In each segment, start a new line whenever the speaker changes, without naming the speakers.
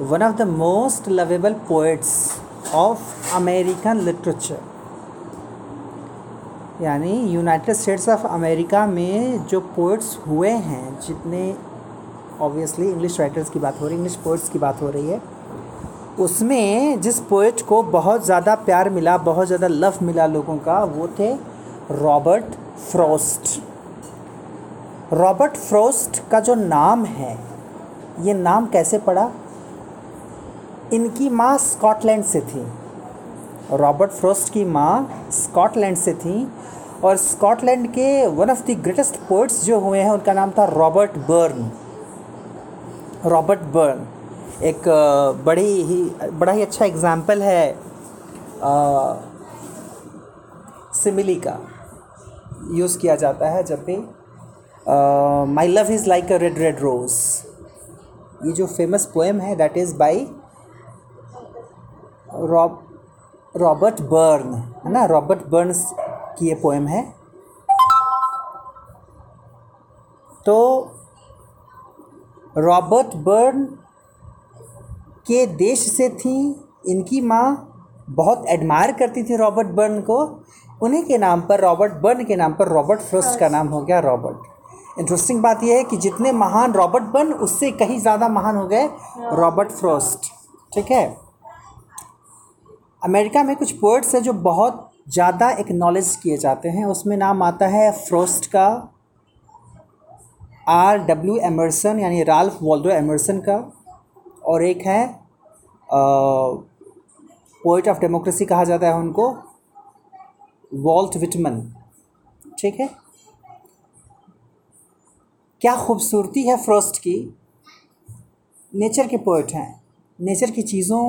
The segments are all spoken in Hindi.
one of the most lovable poets of American literature. यानी यूनाइटेड स्टेट्स ऑफ़ अमेरिका में जो पोइट्स हुए हैं, जितने ऑब्वियसली इंग्लिश राइटर्स की बात हो रही है इंग्लिश पोइट्स की बात हो रही है, उसमें जिस पोइट को बहुत ज़्यादा प्यार मिला, बहुत ज़्यादा लव मिला लोगों का, वो थे रॉबर्ट फ्रोस्ट रॉबर्ट फ्रोस्ट का जो नाम है, ये नाम कैसे पड़ा? इनकी माँ स्कॉटलैंड से थी। रॉबर्ट फ्रोस्ट की माँ स्कॉटलैंड से थी और स्कॉटलैंड के one of the greatest poets जो हुए हैं, उनका नाम था रॉबर्ट बर्न। रॉबर्ट बर्न एक बड़ी ही, बड़ा ही अच्छा एग्ज़ाम्पल है सिमिली का। यूज़ किया जाता है जब भी my love is like a red red rose ये जो फ़ेमस पोएम है that is by Rob, Robert Burn, है ना? रॉबर्ट बर्न्स की ये पोएम है। तो रॉबर्ट बर्न के देश से थी, इनकी माँ बहुत एडमायर करती थी रॉबर्ट बर्न को। उन्हीं के नाम पर, रॉबर्ट बर्न के नाम पर रॉबर्ट फ्रोस्ट का नाम हो गया रॉबर्ट। इंटरेस्टिंग बात यह है कि जितने महान रॉबर्ट बर्न, उससे कहीं ज़्यादा महान हो गए रॉबर्ट फ्रोस्ट, ठीक है? अमेरिका में कुछ पोइट्स हैं जो बहुत ज़्यादा एक्नॉलेज किए जाते हैं। उसमें नाम आता है फ्रोस्ट का आर डब्ल्यू एमरसन यानी राल्फ वॉल्डो एमरसन का, और एक है पोइट ऑफ़ डेमोक्रेसी कहा जाता है उनको वॉल्ट विटमन ठीक है? क्या खूबसूरती है फ्रोस्ट की? नेचर के पोइट हैं। नेचर की चीज़ों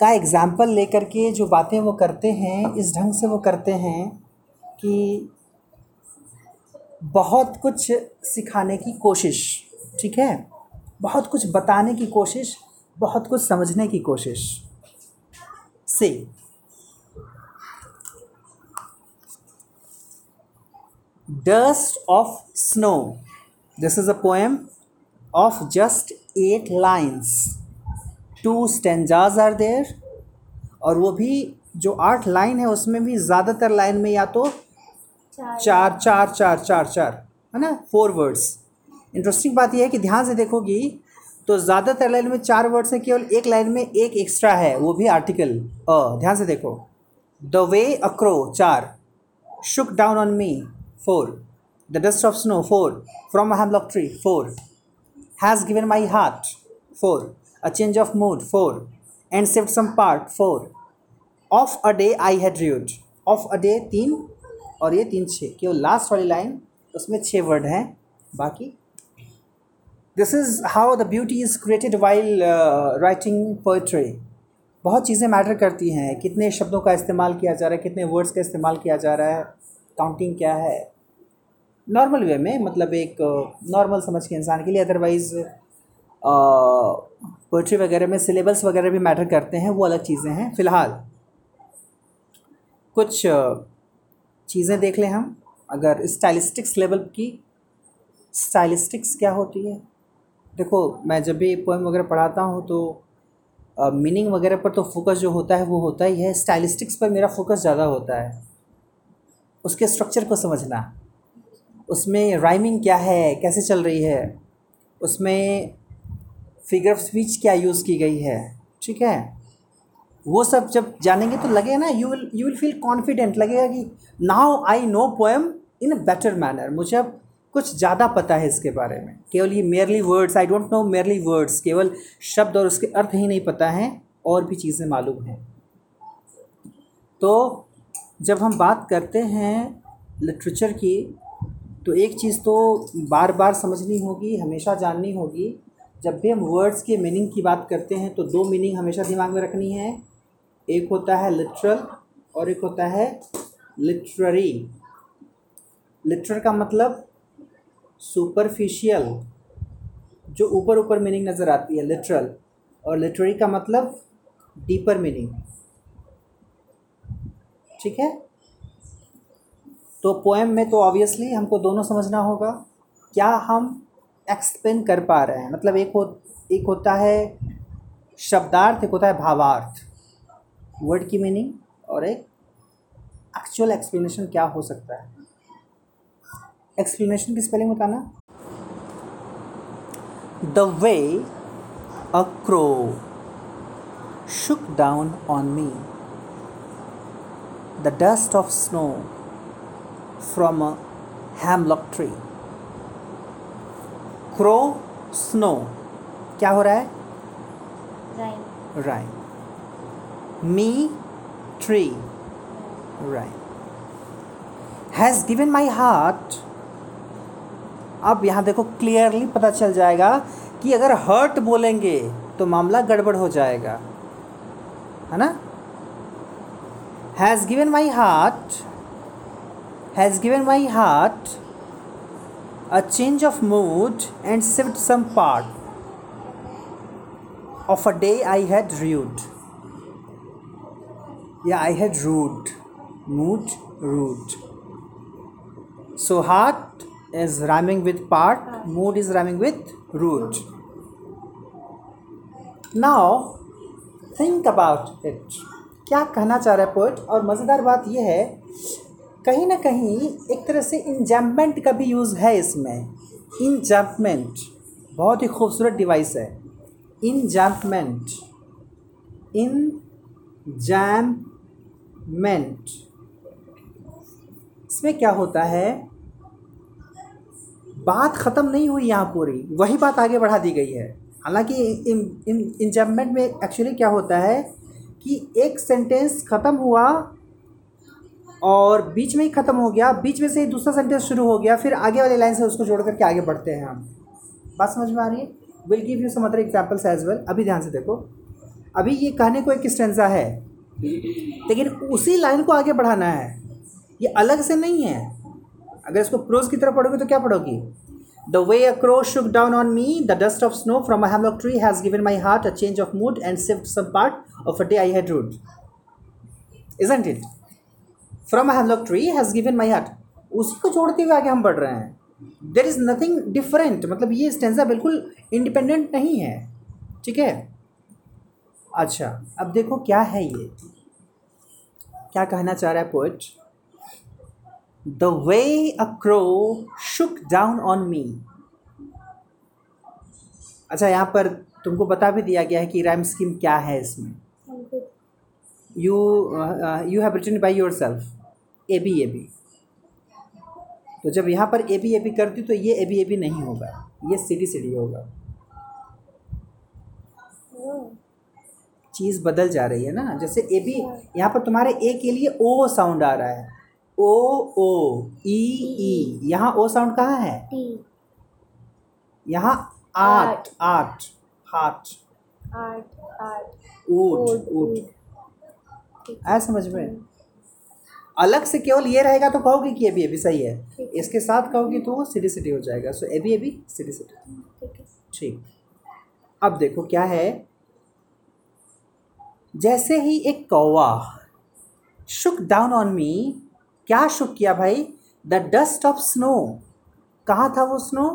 का एग्ज़ाम्पल लेकर के जो बातें वो करते हैं, इस ढंग से वो करते हैं कि बहुत कुछ सिखाने की कोशिश, ठीक है? बहुत कुछ बताने की कोशिश, बहुत कुछ समझने की कोशिश। से dust of snow this is a poem of just eight lines two stanzas are there और वो भी जो आठ लाइन है उसमें भी ज़्यादातर लाइन में या तो चार चार चार चार चार है ना? फोर वर्ड्स इंटरेस्टिंग बात यह है कि ध्यान से देखोगी तो ज़्यादातर लाइन में चार वर्ड्स हैं केवल एक लाइन में एक एक्स्ट्रा है वो भी आर्टिकल अ ध्यान से देखो. द वे अक्रो चार. Shook down on me four the dust of snow four from hemlock tree four has given my heart four a change of mood 4 and saved some part 4 of a day I had rued of a day तीन और ये तीन छः। केवल लास्ट वाली लाइन उसमें छः वर्ड हैं। बाकी? This is how the beauty is created while writing poetry बहुत चीज़ें मैटर करती हैं। कितने शब्दों का इस्तेमाल किया जा रहा है कितने वर्ड्स का इस्तेमाल किया जा रहा है काउंटिंग क्या है? नॉर्मल वे में मतलब एक नॉर्मल uh, समझ के इंसान के लिए अदरवाइज़ पोइट्री वगैरह में सिलेबस वगैरह भी मैटर करते हैं, वो अलग चीज़ें हैं, फ़िलहाल। कुछ चीज़ें देख लें हम। अगर स्टाइलिस्टिक्स लेवल की स्टाइलिस्टिक्स क्या होती है? देखो, मैं जब भी पोएम वगैरह पढ़ाता हूँ तो मीनिंग वगैरह पर तो फोकस जो होता है, वो होता ही है। स्टाइलिस्टिक्स पर मेरा फोकस ज़्यादा होता है। उसके स्ट्रक्चर को समझना। उसमें राइमिंग क्या है? कैसे चल रही है? उसमें फिगर ऑफ़ स्पीच क्या यूज़ की गई है? ठीक है? वो सब जब जानेंगे तो लगेगा ना you will you will feel confident लगेगा कि now I know poem in a better manner मुझे अब कुछ ज़्यादा पता है इसके बारे में। केवल ये merely words I don't know merely words केवल शब्द और उसके अर्थ ही नहीं पता है, और भी चीज़ें मालूम हैं। तो जब हम बात करते हैं लिटरेचर की तो एक चीज़ तो बार बार समझनी होगी, हमेशा जाननी होगी जब भी हम वर्ड्स के मीनिंग की बात करते हैं तो दो मीनिंग हमेशा दिमाग में रखनी है। एक होता है लिटरल और एक होता है लिटररी लिटरल का मतलब सुपरफिशियल जो ऊपर ऊपर मीनिंग नज़र आती है लिटरल और लिटररी का मतलब डीपर मीनिंग ठीक है? तो पोएम में तो ऑब्वियसली हमको दोनों समझना होगा। क्या हम एक्सप्लेन कर पा रहे हैं। मतलब एक हो, एक होता है शब्दार्थ, एक होता है भावार्थ। वर्ड की मीनिंग और एक एक्चुअल एक्सप्लेनेशन क्या हो सकता है। एक्सप्लेनेशन की स्पेलिंग बताना। The way a crow shook down on me the dust of snow from a hemlock tree crow snow क्या हो रहा है?
Rhyme
rhyme me tree right has given my heart अब यहाँ देखो क्लियरली पता चल जाएगा कि अगर हर्ट बोलेंगे तो मामला गड़बड़ हो जाएगा। है ना? Has given my heart has given my heart a change of mood and shift some part of a day I had rude. Yeah, I had rude. Mood, rude. So heart is rhyming with part, mood is rhyming with rude. Now, think about it. क्या कहना चाह रहा है पोइट और मज़ेदार बात यह है कहीं ना कहीं एक तरह से इंजम्पमेंट का भी यूज़ है इसमें। इंजम्पमेंट बहुत ही खूबसूरत डिवाइस है। इंजम्पमेंट इन जैममेंट इसमें क्या होता है? बात ख़त्म नहीं हुई यहाँ पूरी। वही बात आगे बढ़ा दी गई है। हालाँकि इंजम्पमेंट में एक्चुअली क्या होता है कि एक सेंटेंस ख़त्म हुआ और बीच में ही ख़त्म हो गया। बीच में से ही दूसरा सेंटेंस शुरू हो गया। फिर आगे वाली लाइन से उसको जोड़ करके आगे बढ़ते हैं हम। बात समझ में आ रही है? Will give you some other examples as well अभी ध्यान से देखो। अभी ये कहने को एक स्टेंजा है। लेकिन उसी लाइन को आगे बढ़ाना है। ये अलग से नहीं है। अगर इसको प्रोज की तरफ़ पढ़ोगे तो क्या पढ़ोगी? The way a crow shook down on me the dust of snow from a hemlock tree has given my heart a change of mood and shift some part of a day I had rued isn't it from hemlock tree has given my heart उसी को छोड़ते हुए आगे हम बढ़ रहे हैं। देर इज़ नथिंग डिफरेंट मतलब ये स्टेंजा बिल्कुल इंडिपेंडेंट नहीं है। ठीक है? अच्छा अब देखो क्या है ये। क्या कहना चाह रहा है poet the way a crow shook down on me अच्छा यहाँ पर तुमको बता भी दिया गया है कि राइम स्कीम क्या है इसमें। You you have written by yourself A B A B तो जब यहाँ पर ए बी ए बी करती तो ये ए बी ए बी नहीं होगा। ये सी डी सी डी होगा। चीज़ बदल जा रही है ना। जैसे ए बी यहाँ पर तुम्हारे ए के लिए ओ साउंड आ रहा है। ओ ओ ई ई यहाँ ओ साउंड कहाँ है? यहाँ आठ आठ।
आर्ट आर्ट
ऊट
ऊट,
ऊट। आया समझ में? अलग से केवल ये रहेगा तो कहोगे कि ए बी सही है। इसके साथ कहोगे तो वो सिटी सिटी हो जाएगा। So A B C D C D
ठीक
अब देखो क्या है। जैसे ही एक कौवा शुक डाउन ऑन मी क्या शुक किया भाई? द डस्ट ऑफ़ स्नो कहाँ था वो snow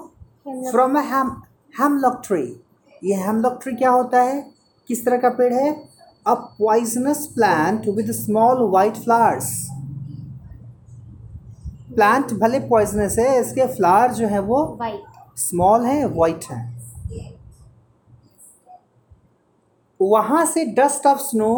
from a ham hemlock tree ये हेमलॉक ट्री क्या होता है? किस तरह का पेड़ है? A poisonous plant with small white flowers plant भले पॉइजनस है इसके फ्लावर जो है वो
वाइट
स्मॉल है वाइट है। वहाँ से डस्ट ऑफ़ स्नो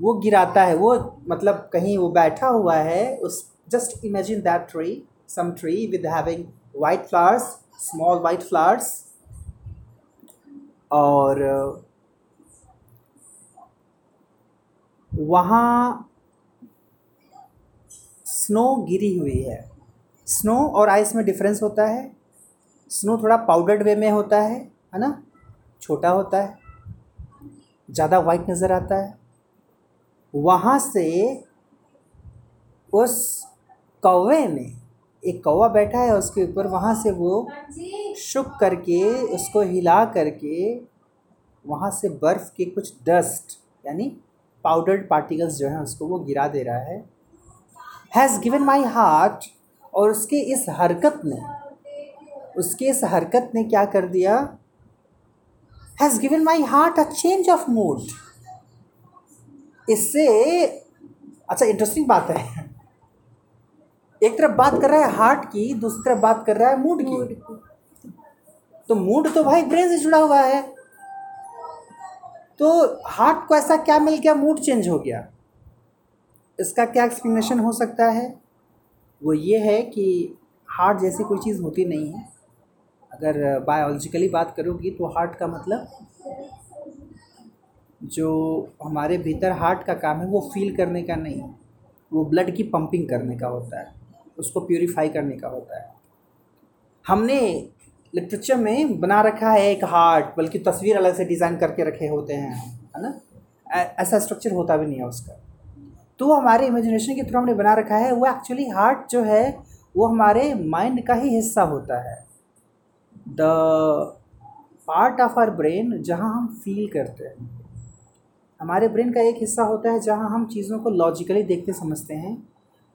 वो गिराता है वो मतलब कहीं वो बैठा हुआ है उस just imagine that tree some tree with having white flowers small white flowers और वहाँ स्नो गिरी हुई है। स्नो और आइस में डिफरेंस होता है। स्नो थोड़ा पाउडर्ड वे में होता है है ना? छोटा होता है। ज़्यादा वाइट नज़र आता है। वहाँ से उस कौवे में एक कौवा बैठा है, उसके ऊपर वहाँ से वो शुक करके, उसको हिला करके वहाँ से बर्फ़ के कुछ डस्ट यानी पाउडर्ड पार्टिकल्स जो हैं उसको वो गिरा दे रहा है। हैज़ गिवन माई हार्ट और उसके इस हरकत ने उसके इस हरकत ने क्या कर दिया? Has given my heart a change of mood इससे अच्छा इंटरेस्टिंग बात है। एक तरफ़ बात कर रहा है हार्ट की दूसरी तरफ़ बात कर रहा है मूड की। तो मूड तो भाई ब्रेन से जुड़ा हुआ है। तो हार्ट को ऐसा क्या मिल गया? मूड चेंज हो गया। इसका क्या एक्सप्लेनेशन हो सकता है? वो ये है कि हार्ट जैसी कोई चीज़ होती नहीं है। अगर बायोलॉजिकली बात करोगी तो हार्ट का मतलब जो हमारे भीतर हार्ट का काम है वो फील करने का नहीं वो ब्लड की पंपिंग करने का होता है। उसको प्योरीफाई करने का होता है। हमने लिटरेचर में बना रखा है एक हार्ट बल्कि तस्वीर अलग से डिज़ाइन करके रखे होते हैं, है ना? ऐसा स्ट्रक्चर होता भी नहीं है उसका। तो हमारे इमेजिनेशन के थ्रू हमने बना रखा है, वो एक्चुअली हार्ट जो है, वो हमारे माइंड का ही हिस्सा होता है। The part of our brain जहाँ हम फील करते हैं। हमारे ब्रेन का एक हिस्सा होता है जहाँ हम चीज़ों को लॉजिकली देखते समझते हैं।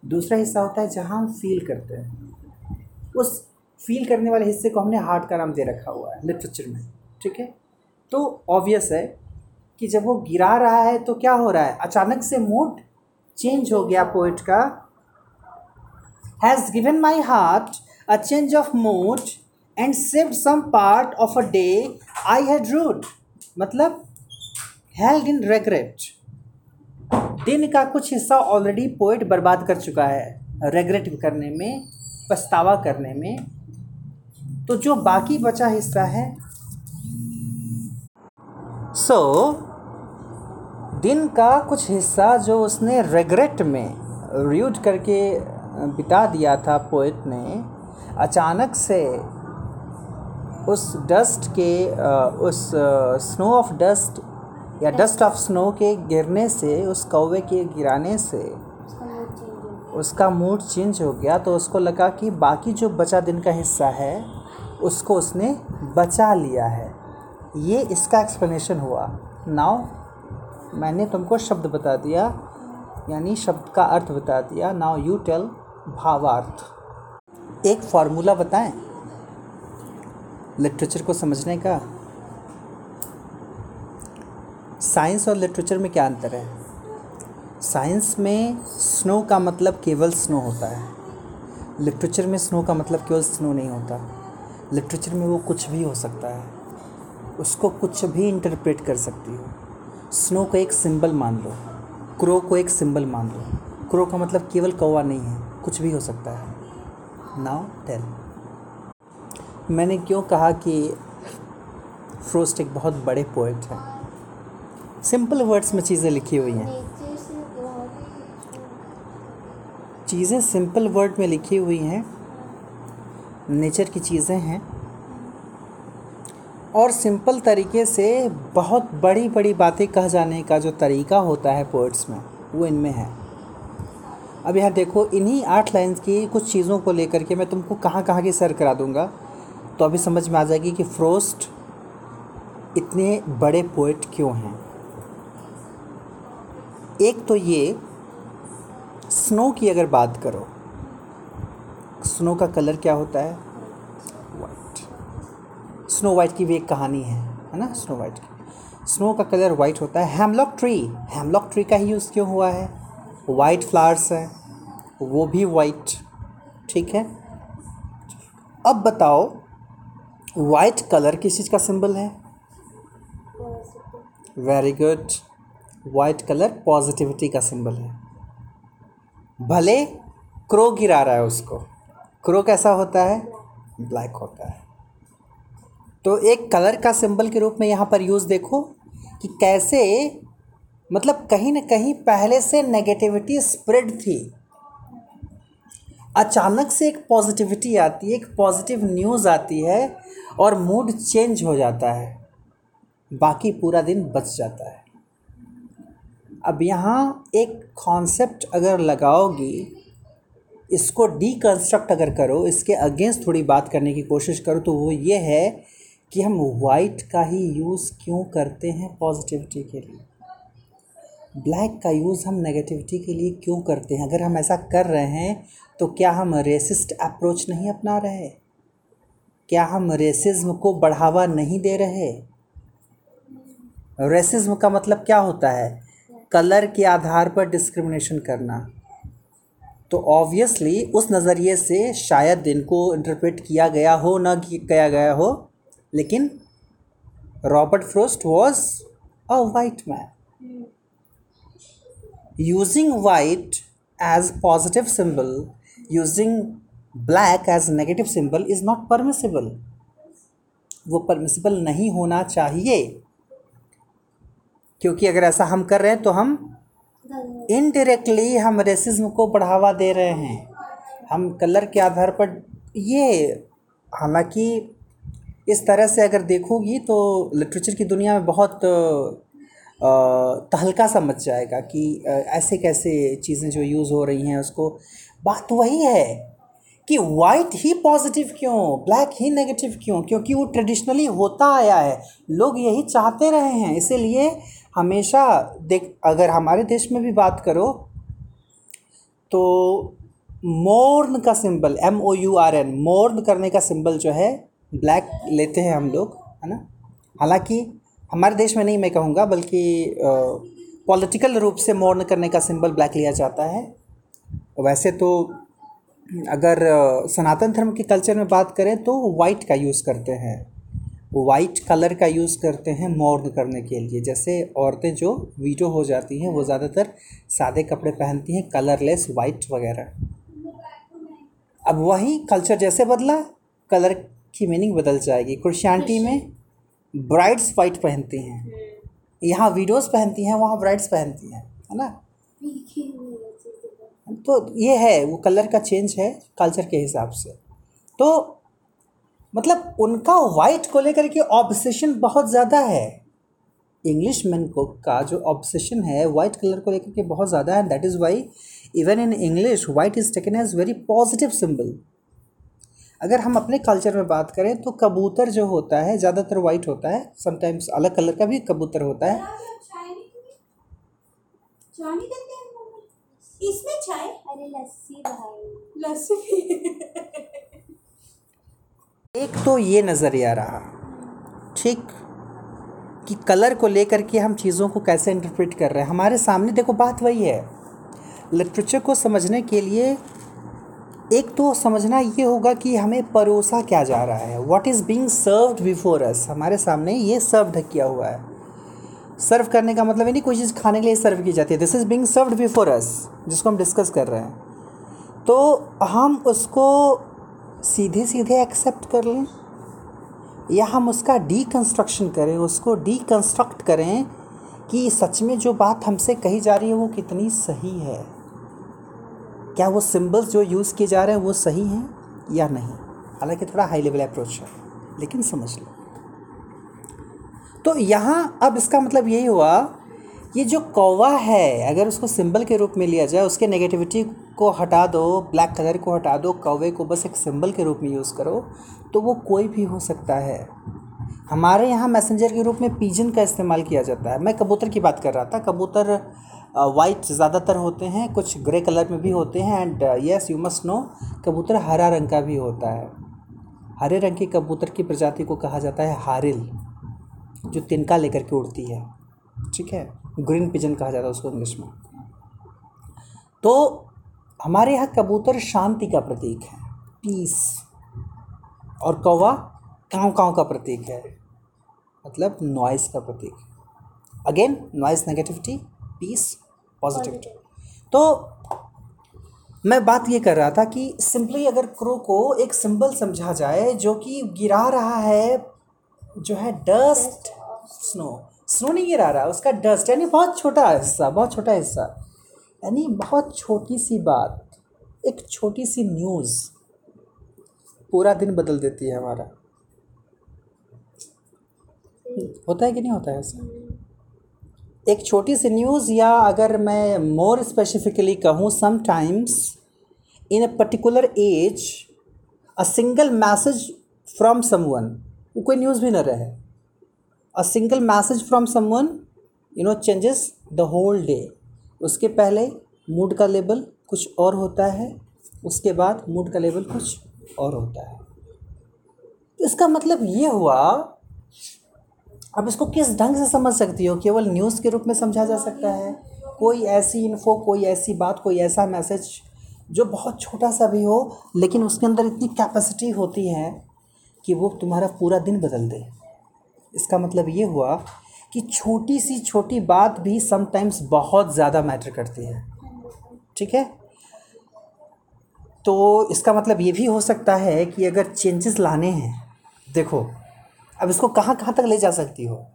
दूसरा हिस्सा होता है जहाँ हम फील करते हैं। उस फील करने वाले हिस्से को हमने हार्ट का नाम दे रखा हुआ है लिटरेचर में, ठीक है? तो ऑब्वियस है कि जब वो गिरा रहा है तो क्या हो रहा है? अचानक से मूड चेंज हो गया पोइट का has given my heart a change of mood and save some part of a day I had rued मतलब हेल्ड इन रेगरेट दिन का कुछ हिस्सा ऑलरेडी पोइट बर्बाद कर चुका है रेगरेट करने में पछतावा करने में। तो जो बाकी बचा हिस्सा है। सो so, दिन का कुछ हिस्सा जो उसने रेगरेट में र्यूज करके बिता दिया था पोइट ने अचानक से उस डस्ट के उस स्नो ऑफ़ डस्ट या डस्ट ऑफ़ स्नो के गिरने से उस कौवे के गिराने से उसका मूड चेंज हो गया। तो उसको लगा कि बाकी जो बचा दिन का हिस्सा है उसको उसने बचा लिया है। ये इसका एक्सप्लेनेशन हुआ। नाउ मैंने तुमको शब्द बता दिया, यानी शब्द का अर्थ बता दिया। नाउ यू टेल भावार्थ। एक फार्मूला बताएँ। लिटरेचर को समझने का। साइंस और लिटरेचर में क्या अंतर है? साइंस में स्नो का मतलब केवल स्नो होता है। लिटरेचर में स्नो का मतलब केवल स्नो नहीं होता। लिटरेचर में वो कुछ भी हो सकता है। उसको कुछ भी इंटरप्रेट कर सकती हो। स्नो को एक सिंबल मान लो, क्रो को एक सिंबल मान लो। क्रो का मतलब केवल कौवा नहीं है, कुछ भी हो सकता है। नाउ टेल मैंने क्यों कहा कि फ्रोस्ट एक बहुत बड़े पोइट हैं? सिंपल वर्ड्स में चीज़ें लिखी हुई हैं। चीज़ें सिंपल वर्ड में लिखी हुई हैं। नेचर की चीज़ें हैं। और सिंपल तरीके से बहुत बड़ी बड़ी बातें कह जाने का जो तरीका होता है पोइट्स में, वो इनमें है। अब यहाँ देखो, इन्हीं आठ लाइन्स की कुछ चीज़ों को लेकर के मैं तुमको कहाँ कहाँ की सर करा दूँगा। तो अभी समझ में आ जाएगी कि फ्रोस्ट इतने बड़े पोइट क्यों हैं। एक तो ये स्नो की अगर बात करो स्नो का कलर क्या होता है? स्नो वाइट की भी एक कहानी है है ना? स्नो वाइट की। स्नो का कलर वाइट होता है। हेमलॉक ट्री हेमलॉक ट्री का ही यूज़ क्यों हुआ है? वाइट फ्लावर्स है। वो भी वाइट ठीक है? अब बताओ वाइट कलर किस चीज़ का सिंबल है? Very good white colour positivity का सिंबल है। भले क्रो गिरा रहा है उसको। क्रो कैसा होता है? ब्लैक होता है। तो एक कलर का सिंबल के रूप में यहाँ पर यूज़ देखो कि कैसे मतलब कहीं ना कहीं पहले से नेगेटिविटी स्प्रेड थी। अचानक से एक पॉजिटिविटी आती है, एक पॉजिटिव न्यूज़ आती है और मूड चेंज हो जाता है। बाकी पूरा दिन बच जाता है। अब यहाँ एक कॉन्सेप्ट अगर लगाओगी, इसको डीकंस्ट्रक्ट अगर करो, इसके अगेंस्ट थोड़ी बात करने की कोशिश करो तो वो ये है कि हम वाइट का ही यूज़ क्यों करते हैं पॉजिटिविटी के लिए? ब्लैक का यूज़ हम नेगेटिविटी के लिए क्यों करते हैं? अगर हम ऐसा कर रहे हैं तो क्या हम रेसिस्ट अप्रोच नहीं अपना रहे? क्या हम रेसिज्म को बढ़ावा नहीं दे रहे? रेसिज्म का मतलब क्या होता है? कलर के आधार पर डिस्क्रिमिनेशन करना। तो ऑब्वियसली उस नज़रिए से शायद इनको इंटरप्रेट किया गया हो, ना किया गया हो लेकिन Robert Frost was a white man. Using white as positive symbol using black as negative symbol is not permissible वो परमिसिबल नहीं होना चाहिए। क्योंकि अगर ऐसा हम कर रहे हैं तो हम इनडायरेक्टली हम रेसिज्म को बढ़ावा दे रहे हैं। हम कलर के आधार पर, ये हालाँकि इस तरह से अगर देखोगी तो लिटरेचर की दुनिया में बहुत तहलका सा मच जाएगा कि ऐसे कैसे चीज़ें जो यूज़ हो रही हैं उसको। बात वही है कि वाइट ही पॉजिटिव क्यों ब्लैक ही नेगेटिव क्यों? क्योंकि वो ट्रेडिशनली होता आया है। लोग यही चाहते रहे हैं। इसीलिए हमेशा देख, अगर हमारे देश में भी बात करो तो मोर्न का symbol M O U R N mourn करने का सिंबल जो है ब्लैक लेते हैं हम लोग, है ना? हालाँकि हमारे देश में नहीं मैं कहूँगा, बल्कि पॉलिटिकल रूप से मोर्न करने का सिंबल ब्लैक लिया जाता है। वैसे तो अगर सनातन धर्म के कल्चर में बात करें तो वाइट का यूज़ करते हैं। वाइट कलर का यूज़ करते हैं मॉर्न करने के लिए। जैसे औरतें जो वीडो हो जाती हैं, वो ज़्यादातर सादे कपड़े पहनती हैं कलरलेस वाइट वगैरह। अब वही कल्चर जैसे बदला कलर की मीनिंग बदल जाएगी। क्रिश्चियनिटी में ब्राइड्स वाइट पहनती हैं। यहाँ वीडोज़ पहनती हैं वहाँ ब्राइड्स पहनती हैं है ना? तो ये है वो कलर का चेंज है कल्चर के हिसाब से। तो मतलब उनका वाइट को लेकर के ऑब्सेशन बहुत ज़्यादा है। इंग्लिश मैन को का जो ऑब्सेशन है वाइट कलर को लेकर के बहुत ज़्यादा है that is why even in English white is taken as very positive symbol अगर हम अपने कल्चर में बात करें तो कबूतर जो होता है ज़्यादातर वाइट होता है समटाइम्स अलग कलर का भी कबूतर होता है।
इसमें चाय? अरे लस्सी भाई लस्सी।
एक तो ये नज़रिया रहा ठीक कि कलर को लेकर के हम चीज़ों को कैसे इंटरप्रेट कर रहे हैं। हमारे सामने देखो बात वही है। लिटरेचर को समझने के लिए एक तो समझना ये होगा कि हमें परोसा क्या जा रहा है। What is being served before us हमारे सामने ये सर्व किया हुआ है। सर्व करने का मतलब ये नहीं, कोई चीज़ खाने के लिए सर्व की जाती है। This is being served before us जिसको हम डिस्कस कर रहे हैं। तो हम उसको सीधे सीधे एक्सेप्ट कर लें, या हम उसका डीकंस्ट्रक्शन करें, उसको डीकंस्ट्रक्ट करें कि सच में जो बात हमसे कही जा रही है वो कितनी सही है। क्या वो सिंबल्स जो यूज़ किए जा रहे हैं वो सही हैं या नहीं? हालाँकि थोड़ा हाई लेवल अप्रोच है, लेकिन समझ लो। तो यहाँ अब इसका मतलब यही हुआ, ये जो कौवा है, अगर उसको सिंबल के रूप में लिया जाए, उसके नेगेटिविटी को हटा दो ब्लैक कलर को हटा दो, कौवे को बस एक सिंबल के रूप में यूज़ करो तो वो कोई भी हो सकता है। हमारे यहाँ मैसेंजर के रूप में पीजन का इस्तेमाल किया जाता है। मैं कबूतर की बात कर रहा था, कबूतर वाइट ज़्यादातर होते हैं, कुछ ग्रे कलर में भी होते हैं and yes you must know कबूतर हरा रंग का भी होता है। हरे रंग के कबूतर की प्रजाति को कहा जाता है हारिल, जो तिनका लेकर के उड़ती है। ठीक है? ग्रीन पिजन कहा जाता है उसको इंग्लिश में। तो हमारे यहाँ कबूतर शांति का प्रतीक है पीस और कौवा काँव काँव का प्रतीक है। मतलब नॉइस का प्रतीक। Again noise negativity peace positivity तो मैं बात ये कर रहा था कि सिंपली अगर क्रो को एक सिंबल समझा जाए जो कि गिरा रहा है जो है डस्ट स्नो स्नो नहीं गिरा रहा उसका डस्ट यानी बहुत छोटा हिस्सा बहुत छोटा हिस्सा यानी बहुत छोटी सी बात एक छोटी सी न्यूज़ पूरा दिन बदल देती है हमारा। होता है कि नहीं होता है ऐसा? एक छोटी सी न्यूज़ या अगर मैं मोर स्पेसिफिकली कहूँ sometimes in a particular age a single message from someone वो कोई न्यूज़ भी ना रहे। A single message from someone you know changes the whole day उसके पहले मूड का लेवल कुछ और होता है, उसके बाद मूड का लेवल कुछ और होता है। इसका मतलब ये हुआ अब इसको किस ढंग से समझ सकती हो? केवल न्यूज़ के रूप में समझा जा सकता है? कोई ऐसी इन्फो कोई ऐसी बात, कोई ऐसा मैसेज जो बहुत छोटा सा भी हो, लेकिन उसके अंदर इतनी कैपेसिटी होती है कि वो तुम्हारा पूरा दिन बदल दे। इसका मतलब ये हुआ कि छोटी सी, छोटी बात भी समटाइम्स बहुत ज़्यादा मैटर करती है। ठीक है? तो इसका मतलब ये भी हो सकता है कि अगर चेंजेस लाने हैं, देखो अब इसको कहाँ कहाँ तक ले जा सकती हो?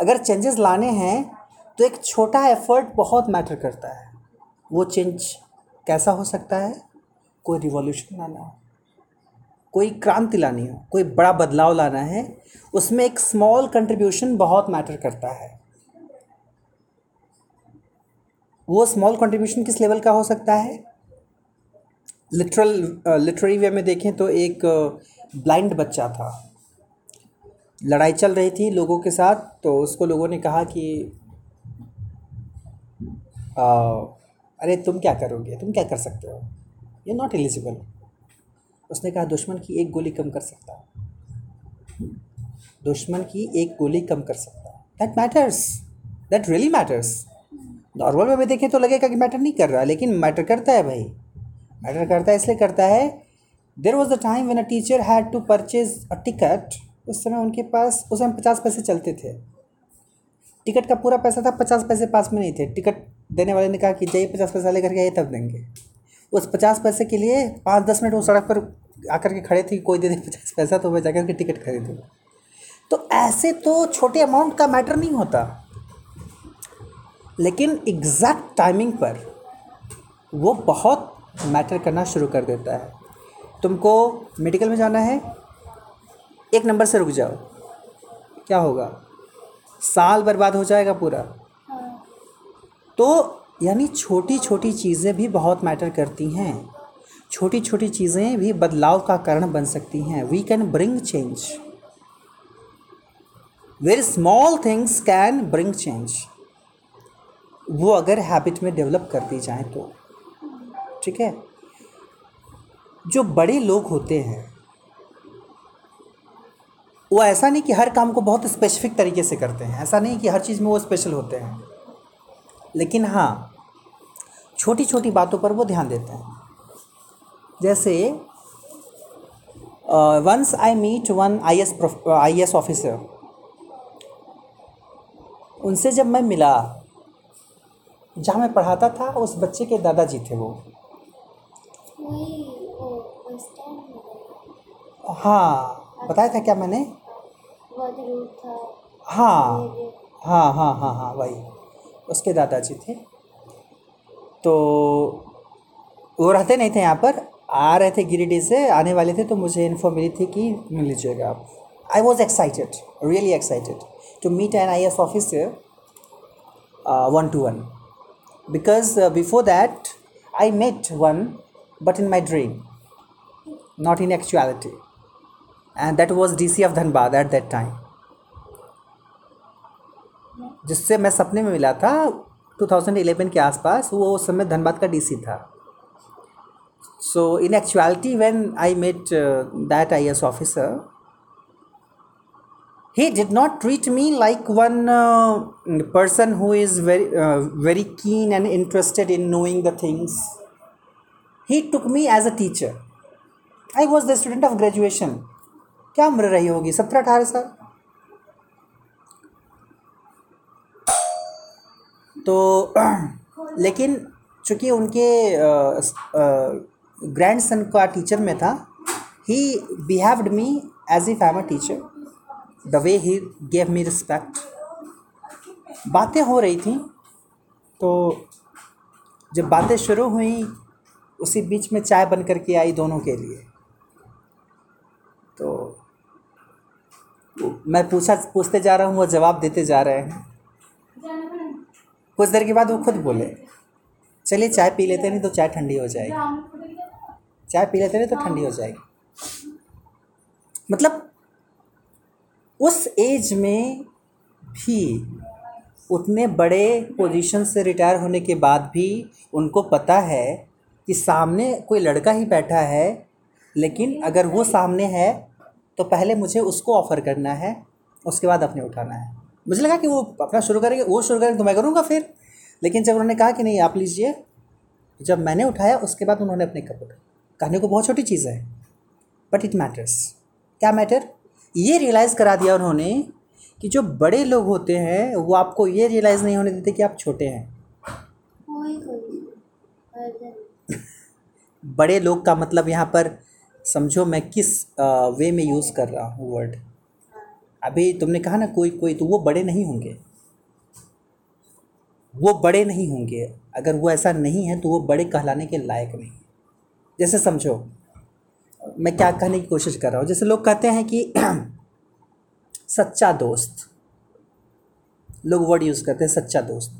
अगर चेंजेस लाने हैं तो एक छोटा एफर्ट बहुत मैटर करता है। वो चेंज कैसा हो सकता है? कोई रिवॉल्यूशन लाना हो। कोई क्रांति लानी हो। कोई बड़ा बदलाव लाना है। उसमें एक स्मॉल कंट्रीब्यूशन बहुत मैटर करता है। वो स्मॉल कंट्रीब्यूशन किस लेवल का हो सकता है? लिटरल लिटरेरी वे में देखें तो एक ब्लाइंड बच्चा था। लड़ाई चल रही थी लोगों के साथ तो उसको लोगों ने कहा कि आ, अरे तुम क्या करोगे? तुम क्या कर सकते हो? यू नॉट एलिजिबल उसने कहा दुश्मन की एक गोली कम कर सकता दुश्मन की एक गोली कम कर सकता that matters that really matters normal में देखें तो लगेगा कि मैटर नहीं कर रहा लेकिन मैटर करता है भाई। मैटर करता है इसलिए करता है। There was the time when a teacher had to purchase a ticket उस समय उनके पास, उस समय पचास पैसे चलते थे। टिकट का पूरा पैसा था, पचास पैसे पास में नहीं थे। टिकट देने वाले ने कहा कि जाइए, पचास पैसा लेकर के आइए, तब देंगे। उस पचास पैसे के लिए पाँच दस मिनट वो सड़क पर आकर के खड़े थे कोई दे दे पचास पैसा तो मैं जाकर के टिकट खरीदूँ। तो ऐसे तो छोटे अमाउंट का मैटर नहीं होता। लेकिन एग्जैक्ट टाइमिंग पर वो बहुत मैटर करना शुरू कर देता है। तुमको मेडिकल में जाना है एक नंबर से रुक जाओ। क्या होगा? साल बर्बाद हो जाएगा पूरा। तो यानी छोटी छोटी चीज़ें भी बहुत मैटर करती हैं। छोटी छोटी चीज़ें भी बदलाव का कारण बन सकती हैं। We can bring change very small things can bring change वो अगर हैबिट में डेवलप कर दी जाए तो। ठीक है? जो बड़े लोग होते हैं वो ऐसा नहीं कि हर काम को बहुत स्पेसिफिक तरीके से करते हैं। ऐसा नहीं कि हर चीज़ में वो स्पेशल होते हैं। लेकिन हाँ छोटी छोटी बातों पर वो ध्यान देते हैं। जैसे once I meet one I S I S officer उनसे जब मैं मिला जहाँ मैं पढ़ाता था उस बच्चे के दादाजी थे वो। हाँ बताया था क्या मैंने? हाँ हाँ हाँ हाँ हाँ वही। उसके दादाजी थे। तो वो रहते नहीं थे यहाँ पर, आ रहे थे गिरिडीह से, आने वाले थे तो मुझे इन्फॉर्म मिली थी कि मिल लीजिएगा आप। I was excited really excited to meet an I S officer one two one because before that I met one but in my dream not in actuality. And that was DC of Dhanbad at that time. जिससे मैं सपने में मिला था 2011 के आसपास वो उस समय धनबाद का डीसी था so in actuality when I met that I S officer he did not treat me like one uh, person who is very uh, very keen and interested in knowing the things he took me as a teacher I was the student of graduation क्या उम्र रही होगी? सत्रह अठारह साल। तो लेकिन चूँकि उनके ग्रैंड सन का टीचर में था he behaved me as am a teacher the way he gave me respect बातें हो रही थी तो जब बातें शुरू हुई, उसी बीच में चाय बन करके आई दोनों के लिए। तो मैं पूछा, पूछते जा रहा हूँ, वो जवाब देते जा रहे हैं। कुछ देर के बाद वो खुद बोले, चलिए चाय पी लेते नहीं तो चाय ठंडी हो जाएगी। चाय पी लेते नहीं तो ठंडी हो जाएगी। मतलब उस एज में भी उतने बड़े पोजीशन से रिटायर होने के बाद भी उनको पता है कि सामने कोई लड़का ही बैठा है लेकिन अगर वो सामने है तो पहले मुझे उसको ऑफ़र करना है उसके बाद अपने उठाना है। मुझे लगा कि वो अपना शुरू करेंगे वो शुरू करेंगे तो मैं करूँगा फिर। लेकिन जब उन्होंने कहा कि नहीं आप लीजिए जब मैंने उठाया उसके बाद उन्होंने अपने कप उठाया कहने को बहुत छोटी चीज़ है बट इट मैटर्स क्या मैटर ये रियलाइज़ करा दिया उन्होंने कि जो बड़े लोग होते हैं वो आपको ये रियलाइज़ नहीं होने देते कि आप छोटे हैं। बड़े लोग का मतलब यहाँ पर समझो मैं किस वे में यूज़ कर रहा हूँ वर्ड अभी तुमने कहा ना कोई कोई तो वो बड़े नहीं होंगे। वो बड़े नहीं होंगे। अगर वो ऐसा नहीं है तो वो बड़े कहलाने के लायक नहीं। जैसे समझो, मैं क्या कहने की कोशिश कर रहा हूँ? जैसे लोग कहते हैं कि सच्चा दोस्त। लोग वर्ड यूज़ करते हैं, सच्चा दोस्त।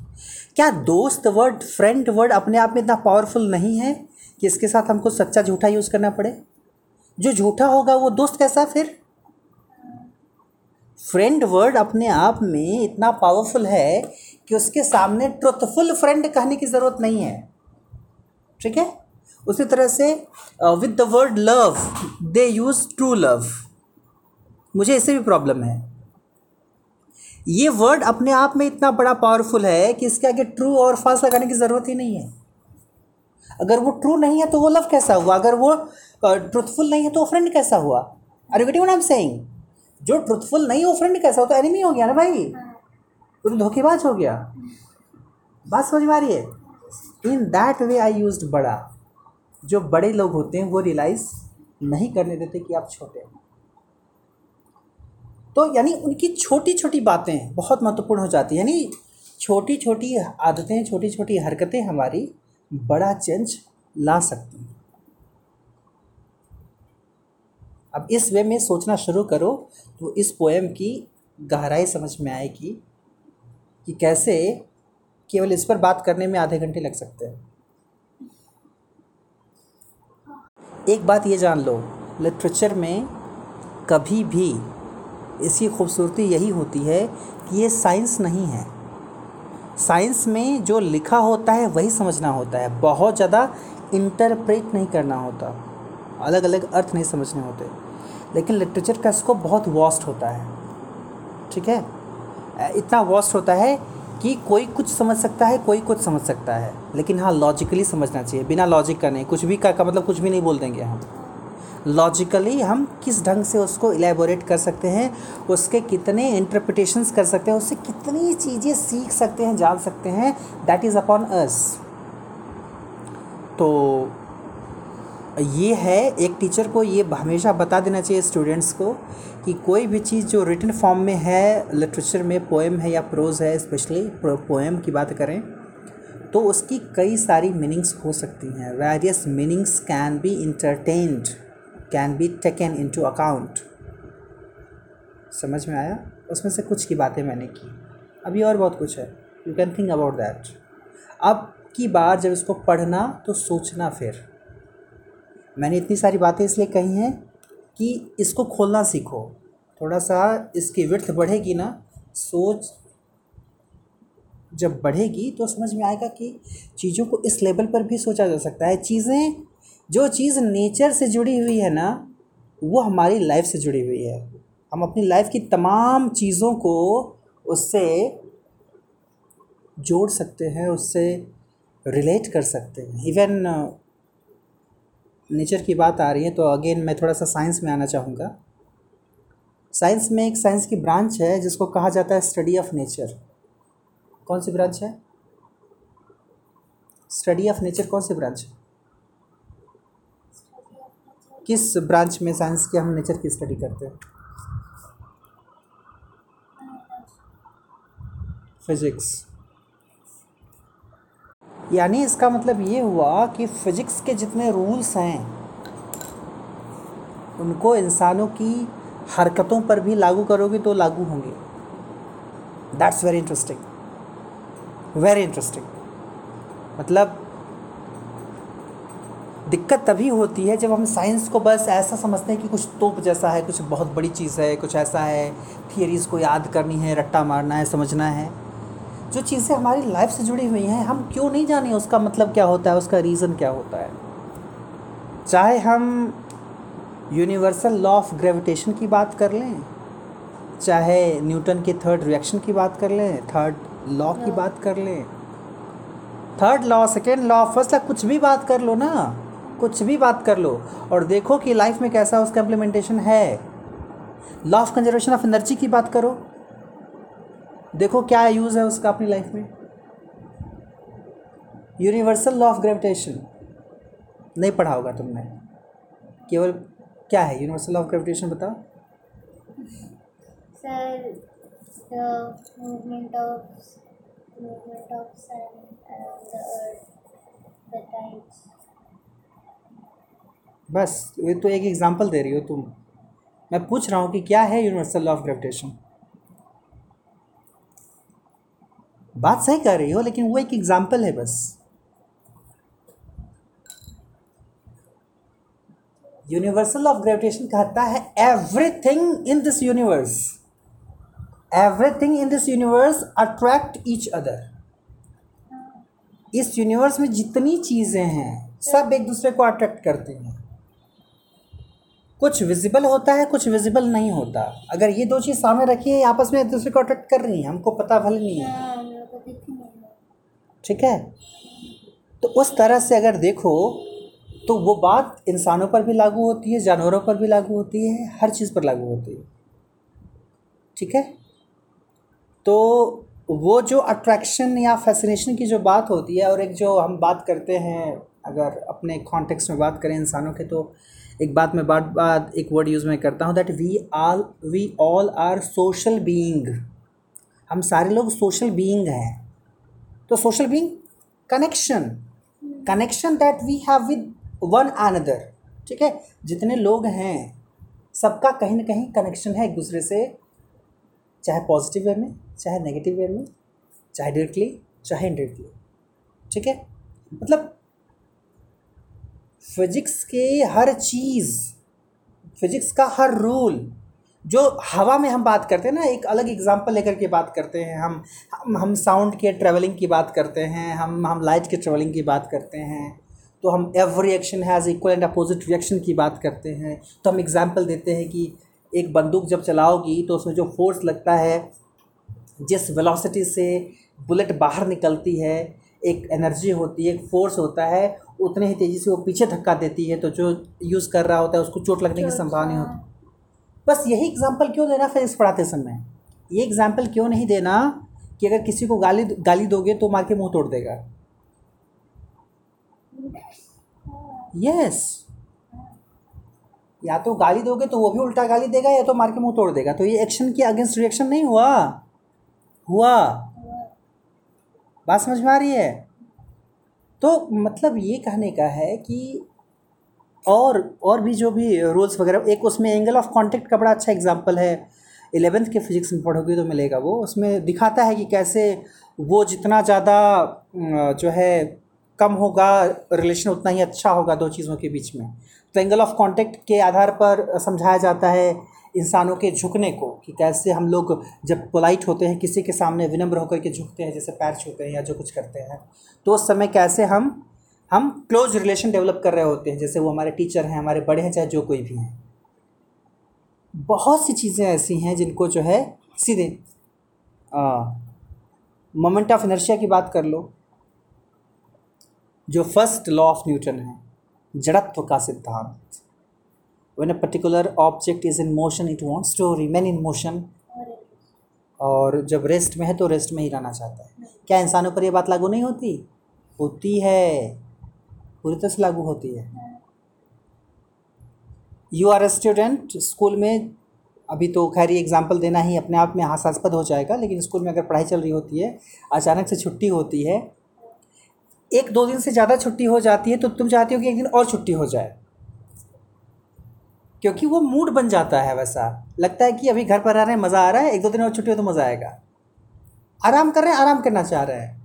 क्या दोस्त वर्ड फ्रेंड वर्ड अपने आप में इतना पावरफुल नहीं है कि इसके साथ हमको सच्चा झूठा यूज़ करना पड़े? जो झूठा होगा वो दोस्त कैसा फिर? फ्रेंड वर्ड अपने आप में इतना पावरफुल है कि उसके सामने ट्रुथफुल फ्रेंड कहने की ज़रूरत नहीं है। ठीक है? उसी तरह से with the word love they use true love मुझे इससे भी प्रॉब्लम है। ये वर्ड अपने आप में इतना बड़ा पावरफुल है कि इसके आगे ट्रू और फॉल्स लगाने की ज़रूरत ही नहीं है। अगर वो ट्रू नहीं है तो वो लव कैसा हुआ? अगर वो ट्रुथफुल नहीं है तो फ्रेंड कैसा हुआ? यू गेटिंग आई जो ट्रुथफुल नहीं वो फ्रेंड कैसा हो तो एनिमी हो गया ना भाई। तो धोखेबाज हो गया। बात समझ में आ रही है? In that way I use बड़ा। जो बड़े लोग होते हैं, वो रियलाइज़ नहीं करने देते कि आप छोटे हैं। तो यानी उनकी छोटी छोटी बातें बहुत महत्वपूर्ण हो जाती हैं। यानी छोटी छोटी आदतें छोटी छोटी हरकतें हमारी बड़ा चेंज ला सकती हैं। अब इस वे में सोचना शुरू करो तो इस पोएम की गहराई समझ में आएगी कि कैसे केवल इस पर बात करने में आधे घंटे लग सकते हैं। एक बात ये जान लो लिटरेचर में कभी भी इसकी खूबसूरती यही होती है कि ये साइंस नहीं है। साइंस में जो लिखा होता है वही समझना होता है। बहुत ज़्यादा इंटरप्रेट नहीं करना होता। अलग अलग अर्थ नहीं समझने होते। लेकिन लिटरेचर का स्कोप बहुत वास्ट होता है। ठीक है? इतना वास्ट होता है कि कोई कुछ समझ सकता है कोई कुछ समझ सकता है। लेकिन हाँ लॉजिकली समझना चाहिए। बिना लॉजिक का नहीं कुछ भी का, का मतलब कुछ भी नहीं बोल देंगे हम। लॉजिकली हम किस ढंग से उसको इलेबोरेट कर सकते हैं उसके कितने इंटरप्रिटेशंस कर सकते हैं उससे कितनी चीज़ें सीख सकते हैं जान सकते हैं दैट इज़ अपॉन अस तो ये है, एक टीचर को ये हमेशा बता देना चाहिए स्टूडेंट्स को कि कोई भी चीज़ जो रिटन फॉर्म में है लिटरेचर में पोएम है या प्रोज़ है स्पेशली पोएम की बात करें तो उसकी कई सारी मीनिंग्स हो सकती हैं। Various meanings can be entertained can be taken into account समझ में आया? उसमें से कुछ की बातें मैंने की। अभी और बहुत कुछ है। You can think about that अब की बार जब इसको पढ़ना तो सोचना फिर। मैंने इतनी सारी बातें इसलिए कही हैं कि इसको खोलना सीखो। थोड़ा सा इसकी विर्थ बढ़ेगी ना, सोच जब बढ़ेगी तो समझ में आएगा कि चीज़ों को इस लेवल पर भी सोचा जा सकता है। चीज़ें, जो चीज़ नेचर से जुड़ी हुई है ना, वो हमारी लाइफ से जुड़ी हुई है। हम अपनी लाइफ की तमाम चीज़ों को उससे जोड़ सकते हैं, उससे रिलेट कर सकते हैं। इवन नेचर की बात आ रही है तो अगेन मैं थोड़ा सा साइंस में आना चाहूँगा। साइंस में एक साइंस की ब्रांच है, जिसको कहा जाता है स्टडी ऑफ़ नेचर कौन सी ब्रांच है? स्टडी ऑफ़ नेचर कौन सी ब्रांच है? किस ब्रांच में साइंस की हम नेचर की स्टडी करते हैं? फिजिक्स यानी इसका मतलब ये हुआ कि फ़िज़िक्स के जितने रूल्स हैं, उनको इंसानों की हरकतों पर भी लागू करोगे तो लागू होंगे। That's very interesting very interesting मतलब दिक्कत तभी होती है जब हम साइंस को बस ऐसा समझते हैं कि कुछ तोप जैसा है, कुछ बहुत बड़ी चीज़ है, कुछ ऐसा है थियरीज़ को याद करनी है, रट्टा मारना है, समझना है। जो चीज़ें हमारी लाइफ से जुड़ी हुई हैं, हम क्यों नहीं जाने उसका मतलब क्या होता है, उसका रीज़न क्या होता है? चाहे हम यूनिवर्सल लॉ ऑफ़ ग्रेविटेशन की बात कर लें, चाहे न्यूटन के थर्ड रिएक्शन की बात कर लें थर्ड लॉ की बात कर लें third law second law first law कुछ भी बात कर लो ना, कुछ भी बात कर लो, और देखो कि लाइफ में कैसा उसका इम्प्लीमेंटेशन है। Law of conservation of energy की बात करो। देखो क्या यूज़ है उसका अपनी लाइफ में? यूनिवर्सल लॉ ऑफ़ ग्रेविटेशन नहीं पढ़ा होगा तुमने। केवल क्या है? यूनिवर्सल लॉ ऑफ़ ग्रेविटेशन बताओ।
Sir, the movement movement of sun around the earth, the tides.
बस ये तो एक एग्जांपल दे रही हो तुम। मैं पूछ रहा हूँ कि क्या है यूनिवर्सल लॉ ऑफ़ ग्रेविटेशन बात सही कर रही हो, लेकिन वो एक एग्ज़ाम्पल है बस। यूनिवर्सल ऑफ़ ग्रेविटेशन कहता है everything in this universe everything in this universe attract each other इस यूनिवर्स में जितनी चीज़ें हैं, सब एक दूसरे को अट्रैक्ट करते हैं। कुछ विजिबल होता है, कुछ विजिबल नहीं होता। अगर ये दो चीज़ सामने रखी है, आपस में एक दूसरे को अट्रैक्ट कर रही हैं, हमको पता भले नहीं है। ठीक है? तो उस तरह से अगर देखो तो वो बात इंसानों पर भी लागू होती है, जानवरों पर भी लागू होती है, हर चीज़ पर लागू होती है। ठीक है? तो वो जो अट्रैक्शन या फैसिनेशन की जो बात होती है, और एक जो हम बात करते हैं, अगर अपने कॉन्टेक्स्ट में बात करें इंसानों के तो एक बात मैं बात बात, एक वर्ड यूज़ में करता हूँ that we all we all are social being हम सारे लोग सोशल बीइंग हैं। तो social being connection connection that we have with one another ठीक है? जितने लोग हैं, सबका कहीं ना कहीं कनेक्शन है एक दूसरे से। चाहे पॉजिटिव वे में, चाहे नेगेटिव वे में, चाहे डायरेक्टली चाहे इनडायरेक्टली ठीक है? मतलब फिजिक्स के हर चीज़ फिजिक्स का हर रूल जो हवा में हम बात करते हैं ना एक अलग एग्जांपल लेकर के बात करते हैं। हम हम हम साउंड के ट्रैवलिंग की बात करते हैं हम हम लाइट के ट्रैवलिंग की बात करते हैं। तो हम every action has equal and opposite reaction की बात करते हैं। तो हम एग्जांपल देते हैं कि एक बंदूक जब चलाओगी तो उसमें जो फोर्स लगता है जिस वेलोसिटी से बुलेट बाहर निकलती है एक एनर्जी होती है एक फोर्स होता है उतने ही तेज़ी से वो पीछे धक्का देती है। तो जो यूज़ कर रहा होता है उसको चोट लगने की संभावना
हाँ।
बस यही एग्ज़ाम्पल क्यों देना फिजिक्स पढ़ाते समय? ये एग्ज़ाम्पल क्यों नहीं देना कि अगर किसी को गाली गाली दोगे तो मार के मुँह तोड़ देगा? यस या तो गाली दोगे तो वो भी उल्टा गाली देगा या तो मार के मुँह तोड़ देगा। तो ये एक्शन के अगेंस्ट रिएक्शन नहीं हुआ? हुआ। बात समझ में आ रही है? तो मतलब ये कहने का है कि और और भी जो भी रूल्स वगैरह, एक उसमें एंगल ऑफ़ कॉन्टेक्ट का बड़ा अच्छा एग्ज़ाम्पल है। इलेवेंथ के फिजिक्स में पढ़ोगे तो मिलेगा वो। उसमें दिखाता है कि कैसे वो जितना ज़्यादा जो है, कम होगा रिलेशन उतना ही अच्छा होगा दो चीज़ों के बीच में। तो एंगल ऑफ़ कॉन्टेक्ट के आधार पर समझाया जाता है इंसानों के झुकने को, कि कैसे हम लोग जब पोलाइट होते हैं, किसी के सामने विनम्र होकर के झुकते हैं, जैसे पैर छूते हैं या जो कुछ करते हैं। तो उस समय कैसे हम हम क्लोज रिलेशन डेवलप कर रहे होते हैं, जैसे वो हमारे टीचर हैं, हमारे बड़े हैं, चाहे जो कोई भी हैं। बहुत सी चीज़ें ऐसी हैं जिनको जो है, सीधे मोमेंट ऑफ़ इनर्शिया की बात कर लो, जो फ़र्स्ट लॉ ऑफ़ न्यूटन है, जड़त्व का सिद्धांत। When a particular object is in motion it wants to remain in motion और जब रेस्ट में है तो रेस्ट में ही रहना चाहता है। क्या इंसानों पर ये बात लागू नहीं होती? होती है। पूरी तरह से लागू होती है। यू आर स्टूडेंट स्कूल में अभी तो खैर ये एग्ज़ाम्पल देना ही अपने आप में हास्यास्पद हो जाएगा, लेकिन स्कूल में अगर पढ़ाई चल रही होती है, अचानक से छुट्टी होती है, एक दो दिन से ज़्यादा छुट्टी हो जाती है तो तुम चाहती हो कि एक दिन और छुट्टी हो जाए। क्योंकि वो मूड बन जाता है वैसा। लगता है कि अभी घर पर आ रहे हैं, मज़ा आ रहा है, एक दो दिन और छुट्टी हो तो मज़ा आएगा। आराम कर रहे हैं, आराम करना चाह रहे हैं।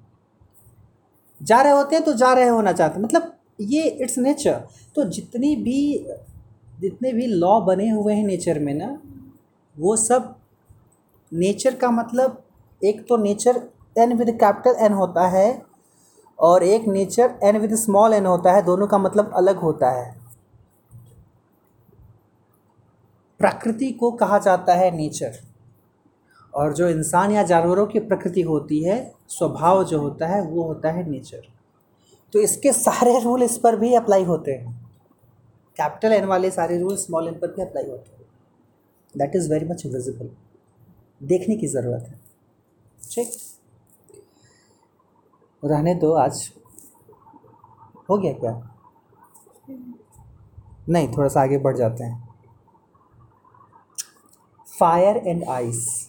जा रहे होते हैं तो जा रहे होना चाहते मतलब ये इट्स नेचर। तो जितनी भी, जितने भी लॉ बने हुए हैं नेचर में ना, वो सब नेचर का मतलब एक तो nature N with capital N होता है और एक nature N with small N होता है, दोनों का मतलब अलग होता है। प्रकृति को कहा जाता है नेचर। और जो इंसान या जानवरों की प्रकृति होती है, स्वभाव जो होता है, वो होता है नेचर। तो इसके सारे रूल इस पर भी अप्लाई होते हैं। कैपिटल एन वाले सारे रूल स्मॉल एन पर भी अप्लाई होते हैं। That is very much visible देखने की ज़रूरत है। ठीक? रहने दो आज। हो गया क्या? नहीं, थोड़ा सा आगे बढ़ जाते हैं। Fire and ice